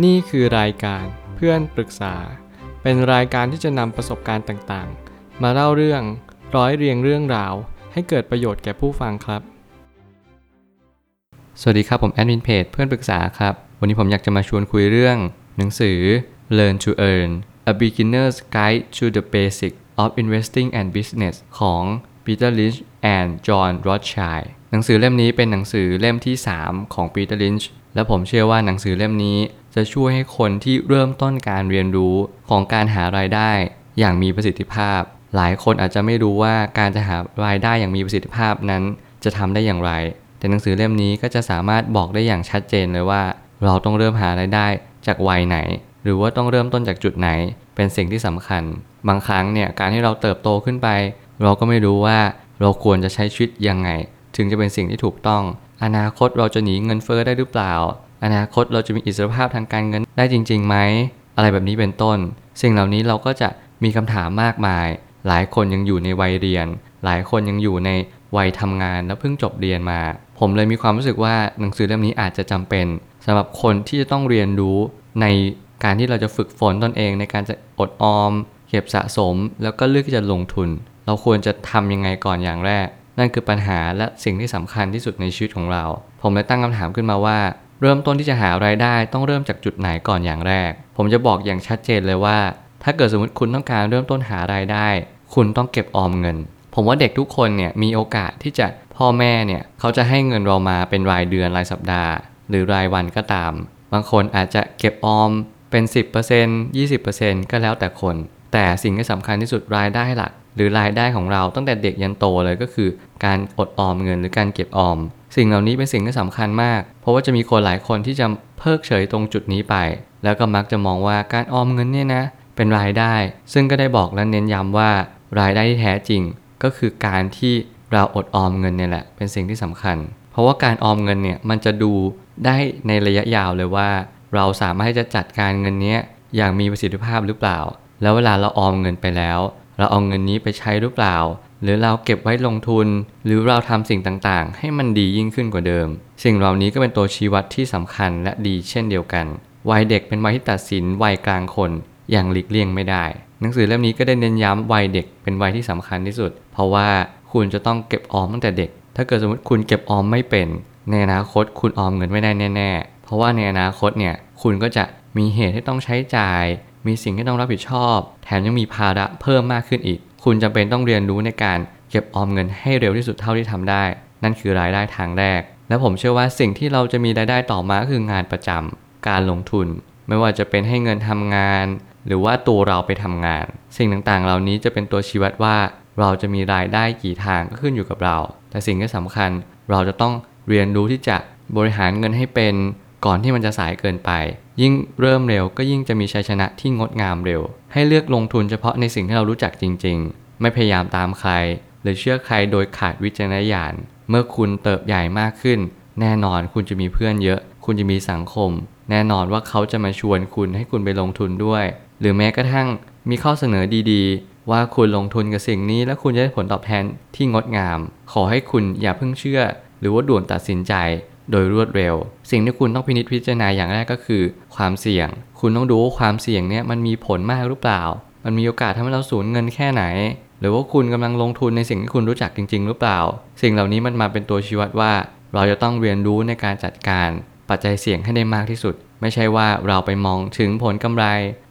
นี่คือรายการเพื่อนปรึกษา เป็นรายการที่จะนำประสบการณ์ต่างๆ มาเล่าเรื่องร้อยเรียงเรื่องราว ให้เกิดประโยชน์แก่ผู้ฟังครับ สวัสดีครับผมแอดมินเพจเพื่อนปรึกษาครับ วันนี้ผมอยากจะมาชวนคุยเรื่อง หนังสือ Learn to Earn A Beginner's Guide to the Basics of Investing and Business ของ Peter Lynch and John Rothschild หนังสือเล่มนี้เป็นหนังสือเล่มที่ 3 ของ Peter Lynch และผมเชื่อว่าหนังสือเล่มนี้ จะช่วยให้คนที่เริ่มต้นการเรียนรู้ของการหารายได้อย่างมีประสิทธิภาพ หลายคนอาจจะไม่รู้ว่าการจะหารายได้อย่างมีประสิทธิภาพนั้น จะทำได้อย่างไร แต่หนังสือเล่มนี้ก็จะสามารถบอกได้อย่างชัดเจนเลยว่า เราต้องเริ่มหารายได้จากวัยไหน หรือว่าต้องเริ่มต้นจากจุดไหน เป็นสิ่งที่สำคัญ บางครั้งเนี่ยการที่เราเติบโตขึ้นไป เราก็ไม่รู้ว่าเราควรจะใช้ชีวิตยังไง ถึงจะเป็นสิ่งที่ถูกต้อง อนาคตเราจะหนีเงินเฟ้อได้หรือเปล่า อนาคตเราจะมีอิสรภาพทางการเงินได้จริงๆไหมอะไรแบบนี้เป็นต้น สิ่งเหล่านี้เราก็จะมีคำถามมากมาย หลายคนยังอยู่ในวัยเรียน หลายคนยังอยู่ในวัยทำงานแล้วเพิ่งจบเรียนมา ผมเลยมีความรู้สึกว่าหนังสือเล่มนี้อาจจะจำเป็นสำหรับคนที่จะต้องเรียนรู้ในการที่เราจะฝึกฝนตนเอง ในการจะอดออม เก็บสะสม แล้วก็เลือกที่จะลงทุน เราควรจะทำยังไงก่อนอย่างแรก นั่นคือปัญหาและสิ่งที่สำคัญที่สุดในชีวิตของเรา ผมเลยตั้งคำถามขึ้นมาว่า เริ่มต้นที่จะหารายได้ต้องเริ่มจากจุดไหนก่อนอย่างแรก ผมจะบอกอย่างชัดเจนเลยว่า ถ้าเกิดสมมติคุณต้องการเริ่มต้นหารายได้ คุณต้องเก็บออมเงิน ผมว่าเด็กทุกคนเนี่ยมีโอกาสที่จะพ่อแม่เนี่ยเขาจะให้เงินเรามาเป็นรายเดือนรายสัปดาห์ หรือรายวันก็ตาม บางคนอาจจะเก็บออมเป็น 10% 20%ก็แล้วแต่คน แต่สิ่งที่สำคัญที่สุดรายได้หลัก หรือรายได้ของเราตั้งแต่เด็กยันโตเลยก็คือ การอดออมเงินหรือการเก็บออม สิ่งเหล่านี้เป็นสิ่งที่สำคัญมาก เพราะว่าจะมีคนหลายคนที่จะเพิกเฉยตรงจุดนี้ไป แล้วก็มักจะมองว่าการออมเงินเนี่ยนะ เป็นรายได้ ซึ่งก็ได้บอกและเน้นย้ำว่ารายได้ที่แท้จริง ก็คือการที่เราอดออมเงินเนี่ยแหละเป็นสิ่งที่สำคัญ เพราะว่าการออมเงินเนี่ยมันจะดูได้ในระยะยาวเลยว่า เราสามารถที่จะจัดการเงินนี้อย่างมีประสิทธิภาพหรือเปล่า แล้วเวลาเราออมเงินไปแล้ว เราเอาเงินนี้ไปใช้หรือเปล่า หรือเราเก็บไว้ลงทุน หรือเราทำสิ่งต่างๆ ให้มันดียิ่งขึ้นกว่าเดิม สิ่งเหล่านี้ก็เป็นตัวชี้วัดที่สำคัญและดีเช่นเดียวกันวัยเด็กเป็นวัยที่ตัดสินวัยกลางคนอย่างหลีกเลี่ยงไม่ได้ หนังสือเล่มนี้ก็ได้เน้นย้ำวัยเด็กเป็นวัยที่สำคัญที่สุด เพราะว่าคุณจะต้องเก็บออมตั้งแต่เด็ก ถ้าเกิดสมมติคุณเก็บออมไม่เป็น ในอนาคตคุณออมเงินไม่ได้แน่ ๆ เพราะว่าในอนาคตเนี่ยคุณก็จะมีเหตุที่ต้องใช้จ่าย มีสิ่งที่ต้องรับผิดชอบ แถมยังมีภาระเพิ่มมากขึ้นอีก คุณจำเป็นต้องเรียนรู้ในการเก็บออมเงินให้เร็วที่สุดเท่าที่ทำได้ นั่นคือรายได้ทางแรก และผมเชื่อว่าสิ่งที่เราจะมีรายได้ต่อมาคืองานประจำการลงทุน ไม่ว่าจะเป็นให้เงินทำงาน หรือว่าตัวเราไปทำงาน สิ่งต่างๆ เหล่านี้จะเป็นตัวชี้วัดว่า เราจะมีรายได้กี่ทางก็ขึ้นอยู่กับเรา แต่สิ่งที่สำคัญเราจะต้องเรียนรู้ที่จะบริหารเงินให้เป็น ก่อนที่มันจะสายเกินไป ยิ่งเริ่มเร็วก็ยิ่งจะมีชัยชนะที่งดงามเร็ว ให้เลือกลงทุนเฉพาะในสิ่งที่เรารู้จักจริง ๆ ไม่พยายามตามใคร หรือเชื่อใครโดยขาดวิจารณญาณ เมื่อคุณเติบใหญ่มากขึ้น แน่นอนคุณจะมีเพื่อนเยอะ คุณจะมีสังคม แน่นอนว่าเขาจะมาชวนคุณให้คุณไปลงทุนด้วย หรือแม้กระทั่งมีข้อเสนอดีๆ ว่าคุณลงทุนกับสิ่งนี้ แล้วคุณจะได้ผลตอบแทนที่งดงาม ขอให้คุณอย่าเพิ่งเชื่อ หรือว่าด่วนตัดสินใจ โดยรวดเร็ว สิ่งที่คุณต้องพินิจพิจารณาอย่างแรกก็คือ ความเสี่ยง คุณต้องดูว่าความเสี่ยงเนี่ยมันมีผลมากหรือเปล่า มันมีโอกาสทำให้เราสูญเงินแค่ไหน หรือว่าคุณกำลังลงทุนในสิ่งที่คุณรู้จักจริง ๆ หรือเปล่า สิ่งเหล่านี้มันมาเป็นตัวชี้วัดว่า เราจะต้องเรียนรู้ในการจัดการ ปัจจัยเสี่ยงให้ได้มากที่สุด ไม่ใช่ว่าเราไปมองถึงผลกำไร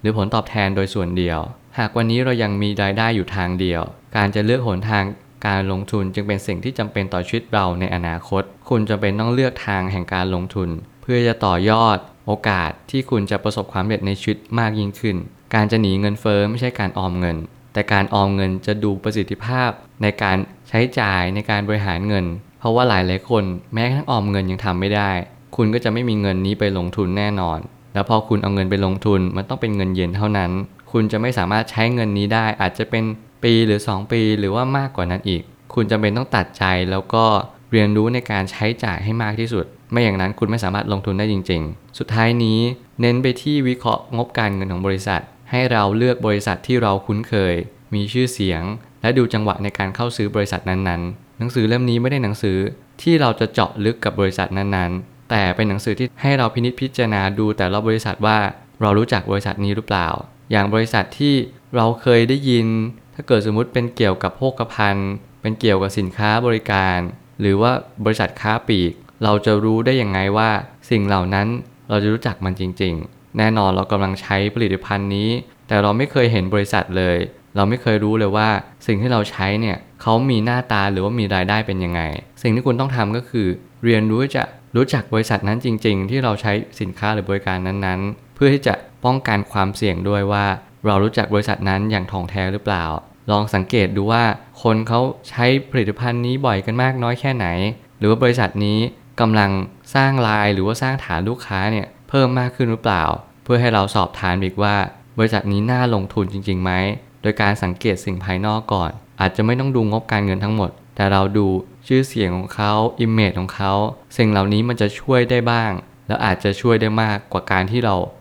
หรือผลตอบแทนโดยส่วนเดียว หากวันนี้เรายังมีรายได้อยู่ทางเดียว การจะเลือกหนทาง การลงทุนจึงเป็นสิ่งที่จำเป็นต่อชีวิตเราในอนาคต คุณจะเป็นต้องเลือกทางแห่งการลงทุน เพื่อจะต่อยอด โอกาสที่คุณจะประสบความสำเร็จในชีวิตมากยิ่งขึ้น การจะหนีเงินเฟ้อไม่ใช่การออมเงิน แต่การออมเงินจะดูประสิทธิภาพในการใช้จ่ายในการบริหารเงิน เพราะว่าหลายหลายคนแม้กระทั่งออมเงินยังทำไม่ได้ คุณก็จะไม่มีเงินนี้ไปลงทุนแน่นอน แล้วพอคุณเอาเงินไปลงทุนมันต้องเป็นเงินเย็นเท่านั้น คุณจะไม่สามารถใช้เงินนี้ได้อาจจะเป็นปีหรือ 2 ปี หรือว่ามากกว่านั้นอีก คุณจำเป็นต้องตัดใจแล้วก็เรียนรู้ในการใช้จ่ายให้มากที่สุด ไม่อย่างนั้นคุณไม่สามารถลงทุนได้จริง ๆ สุดท้ายนี้เน้นไปที่วิเคราะห์งบการเงินของบริษัท ให้เราเลือกบริษัทที่เราคุ้นเคย มีชื่อเสียง และดูจังหวะในการเข้าซื้อบริษัทนั้นๆ หนังสือเล่มนี้ไม่ได้หนังสือที่เราจะเจาะลึกกับบริษัทนั้นๆ แต่เป็นหนังสือที่ให้เราพินิจพิจารณาดูแต่ละบริษัทว่าเรารู้จักบริษัทนี้หรือเปล่า อย่างบริษัทที่เราเคยได้ยิน ถ้าเกิดสมมุติเป็นเกี่ยวกับโภคภัณฑ์ เป็นเกี่ยวกับสินค้าบริการ หรือว่าบริษัทค้าปลีก เราจะรู้ได้ยังไงว่า สิ่งเหล่านั้นเราจะรู้จักมันจริง ๆ แน่นอนเรากำลังใช้ผลิตภัณฑ์นี้ แต่เราไม่เคยเห็นบริษัทเลย เราไม่เคยรู้เลยว่าสิ่งที่เราใช้เนี่ยเขามีหน้าตาหรือว่ามีรายได้เป็นยังไง สิ่งที่คุณต้องทำก็คือ เรียนรู้จะรู้จักบริษัทนั้นจริง ๆ ที่เราใช้สินค้าหรือบริการนั้นๆ เพื่อที่จะป้องกันความเสี่ยงด้วยว่า เรารู้จักบริษัทนั้นอย่างท่องแท้หรือเปล่า ลองสังเกตดูว่าคนเขาใช้ผลิตภัณฑ์นี้บ่อยกันมากน้อยแค่ไหน หรือว่าบริษัทนี้กำลังสร้างรายหรือว่าสร้างฐานลูกค้าเนี่ยเพิ่มมากขึ้นหรือเปล่า เพื่อให้เราสอบทานอีกว่า บริษัทนี้น่าลงทุนจริงๆไหมโดยการสังเกตสิ่งภายนอกก่อน อาจจะไม่ต้องดูงบการเงินทั้งหมด แต่เราดูชื่อเสียงของเขาอิมเมจของเขาสิ่งเหล่านี้มันจะช่วยได้บ้าง แล้วอาจจะช่วยได้มากกว่าการที่เรา